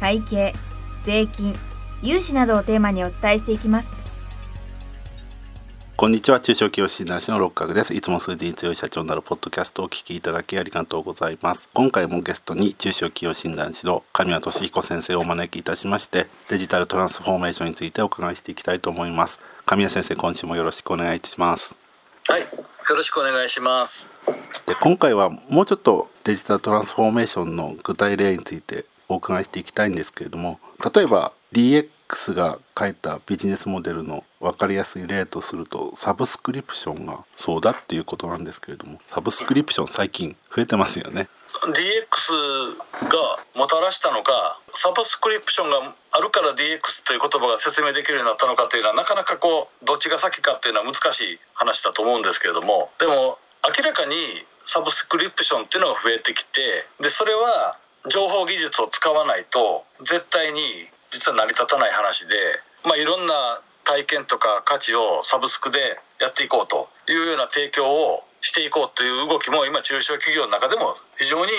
会計税金融資などをテーマにお伝えしていきます。こんにちは。中小企業診断士の六角です。いつも数字に強い社長になるポッドキャストをお聞きいただきありがとうございます。今回もゲストに中小企業診断士の神谷俊彦先生をお招きいたしましてデジタルトランスフォーメーションについてお伺いしていきたいと思います。神谷先生今週もよろしくお願いします。はい。よろしくお願いします。で今回はもうちょっとデジタルトランスフォーメーションの具体例についてお伺いしていきたいんですけれども例えば DX が書いたビジネスモデルの分かりやすい例とするとサブスクリプションがそうだっていうことなんですけれどもサブスクリプション最近増えてますよね。DX がもたらしたのかサブスクリプションがあるから DX という言葉が説明できるようになったのかというのはなかなかこうどっちが先かっていうのは難しい話だと思うんですけれどもでも明らかにサブスクリプションっていうのが増えてきてでそれは情報技術を使わないと絶対に実は成り立たない話で、まあ、いろんな体験とか価値をサブスクでやっていこうというような提供をしていこうという動きも今中小企業の中でも非常に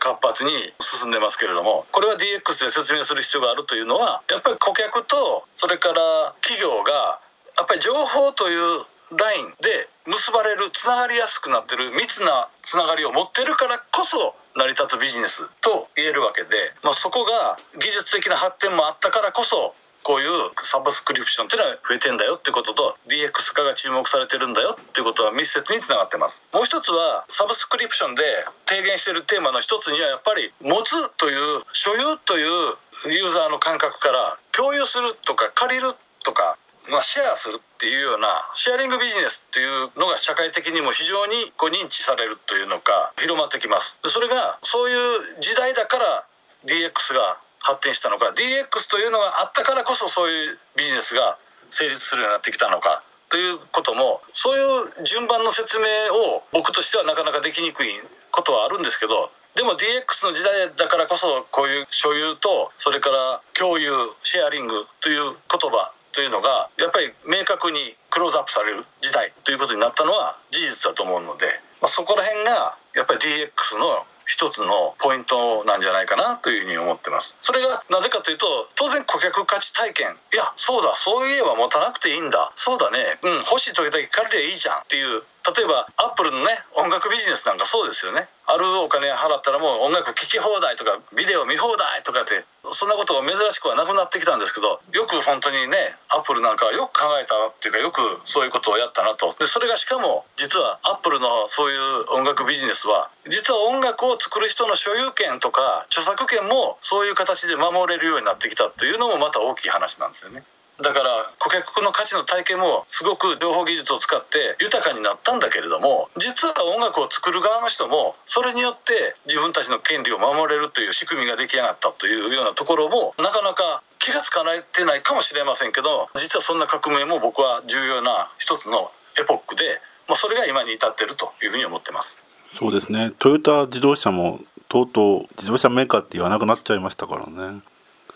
活発に進んでますけれどもこれは DX で説明する必要があるというのはやっぱり顧客とそれから企業がやっぱり情報というラインで結ばれるつながりやすくなってる密なつながりを持ってるからこそ成り立つビジネスと言えるわけで、まあ、そこが技術的な発展もあったからこそこういうサブスクリプションっていうのは増えてんだよってことと DX 化が注目されてるんだよっていうことは密接につながってます。もう一つはサブスクリプションで提言してるテーマの一つにはやっぱり持つという所有というユーザーの感覚から共有するとか借りるとかまあ、シェアするっていうようなシェアリングビジネスっていうのが社会的にも非常にこう認知されるというのか広まってきます。それがそういう時代だから DX が発展したのか DX というのがあったからこそそういうビジネスが成立するようになってきたのかということもそういう順番の説明を僕としてはなかなかできにくいことはあるんですけどでも DX の時代だからこそこういう所有とそれから共有シェアリングという言葉というのがやっぱり明確にクローズアップされる時代ということになったのは事実だと思うので、まあ、そこら辺がやっぱり DX の一つのポイントなんじゃないかなというふうに思ってます。それがなぜかというと当然顧客価値体験。いやそうだそういえば持たなくていいんだ。そうだね。うん欲しい時だけ借りりゃいいじゃんっていう例えばアップルのね音楽ビジネスなんかそうですよねあるお金払ったらもう音楽聴き放題とかビデオ見放題とかってそんなことが珍しくはなくなってきたんですけどよく本当にねアップルなんかはよく考えたっていうかよくそういうことをやったなとでそれがしかも実はアップルのそういう音楽ビジネスは実は音楽を作る人の所有権とか著作権もそういう形で守れるようになってきたというのもまた大きい話なんですよね。だから顧客の価値の体験もすごく情報技術を使って豊かになったんだけれども実は音楽を作る側の人もそれによって自分たちの権利を守れるという仕組みが出来上がったというようなところもなかなか気が付かれてないかもしれませんけど実はそんな革命も僕は重要な一つのエポックで、まあ、それが今に至ってるというふうに思ってます。そうですね。トヨタ自動車もとうとう自動車メーカーって言わなくなっちゃいましたからね。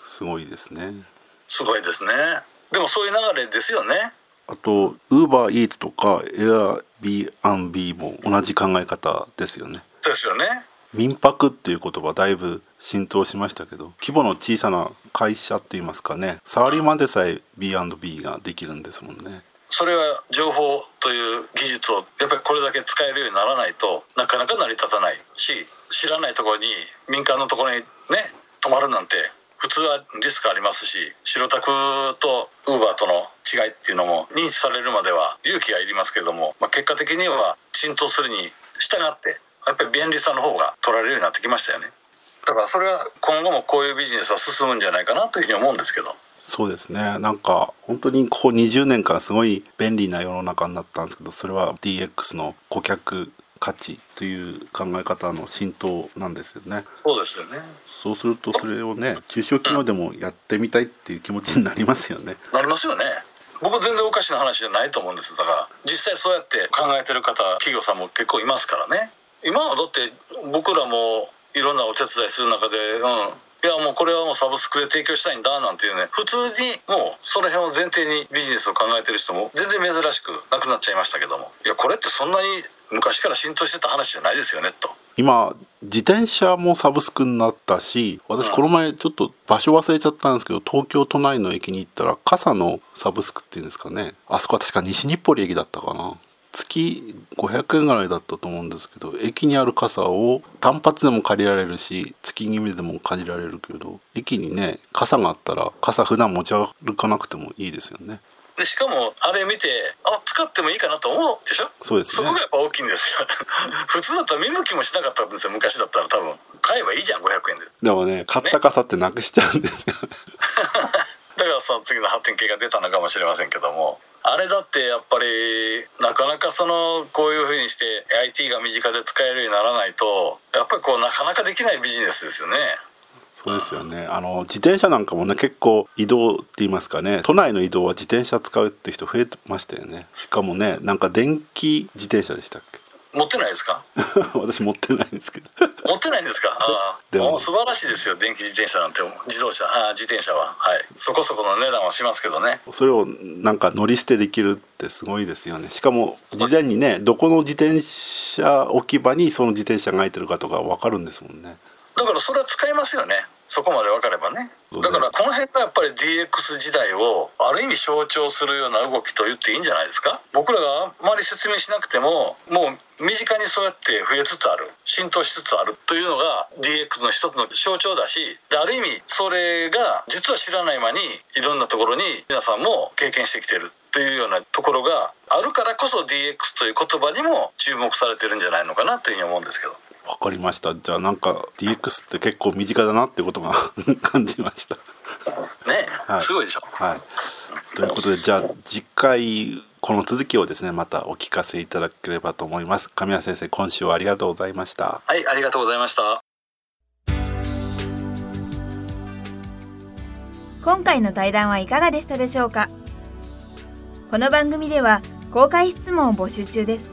すごいですね。すごいですねでもそういう流れですよね。あとウーバーイーツとかエアビービーも同じ考え方ですよね。ですよね。民泊っていう言葉だいぶ浸透しましたけど規模の小さな会社って言いますかね。サラリーマンでさえ B&B ができるんですもんね。それは情報という技術をやっぱりこれだけ使えるようにならないとなかなか成り立たないし知らないところに民間のところにね泊まるなんて普通はリスクありますし白タクとウーバーとの違いっていうのも認知されるまでは勇気がいりますけれども、まあ、結果的には浸透するに従ってやっぱり便利さの方が取られるようになってきましたよね。だからそれは今後もこういうビジネスは進むんじゃないかなというふうに思うんですけど。そうですね。なんか本当にここ20年間すごい便利な世の中になったんですけどそれは DX の顧客価値という考え方の浸透なんですよね。そうですよね。そうするとそれをね中小企業でもやってみたいっていう気持ちになりますよね。なりますよね。僕全然おかしな話じゃないと思うんですだから実際そうやって考えてる方企業さんも結構いますからね今はだって僕らもいろんなお手伝いする中で、うん、いやもうこれはもうサブスクで提供したいんだなんていうね普通にもうその辺を前提にビジネスを考えてる人も全然珍しくなくなっちゃいましたけどもいやこれってそんなに昔から浸透してた話じゃないですよねと。今自転車もサブスクになったし私この前ちょっと場所忘れちゃったんですけど東京都内の駅に行ったら傘のサブスクっていうんですかね。あそこは確か西日暮里駅だったかな。月500円ぐらいだったと思うんですけど駅にある傘を単発でも借りられるし月決めでも借りられるけど駅にね傘があったら傘普段持ち歩かなくてもいいですよね。でしかもあれ見てあ使ってもいいかなと思うでしょ？そうです、ね、そこがやっぱ大きいんですよ。普通だったら見向きもしなかったんですよ昔だったら多分。買えばいいじゃん500円で。でもね買った傘ってなくしちゃうんですよ、ね、だからその次の発展系が出たのかもしれませんけども。あれだってやっぱりなかなかそのこういうふうにして IT が身近で使えるようにならないとやっぱりこうなかなかできないビジネスですよね。そうですよね。あの自転車なんかもね結構移動って言いますかね。都内の移動は自転車使うって人増えてましたよね。しかもねなんか電気自転車でしたっけ？持ってないですか？私持ってないんですけど。持ってないんですか？ああ も。う素晴らしいですよ電気自転車なんて。自動車。あ自転車は。はい。そこそこの値段はしますけどね。それをなんか乗り捨てできるってすごいですよね。しかも事前にねどこの自転車置き場にその自転車が空いてるかとか分かるんですもんね。だからそれは使いますよねそこまで分かればね。だからこの辺がやっぱり DX 時代をある意味象徴するような動きと言っていいんじゃないですか。僕らがあんまり説明しなくてももう身近にそうやって増えつつある浸透しつつあるというのが DX の一つの象徴だしである意味それが実は知らない間にいろんなところに皆さんも経験してきてるというようなところがあるからこそ DX という言葉にも注目されてるんじゃないのかなというふうに思うんですけど。わかりました。じゃあなんか DX って結構身近だなってことが 感じました。ね、はい、すごいでしょ。はい。ということでじゃあ次回この続きをですねまたお聞かせいただければと思います。神谷先生今週はありがとうございました。はいありがとうございました。今回の対談はいかがでしたでしょうか？この番組では公開質問を募集中です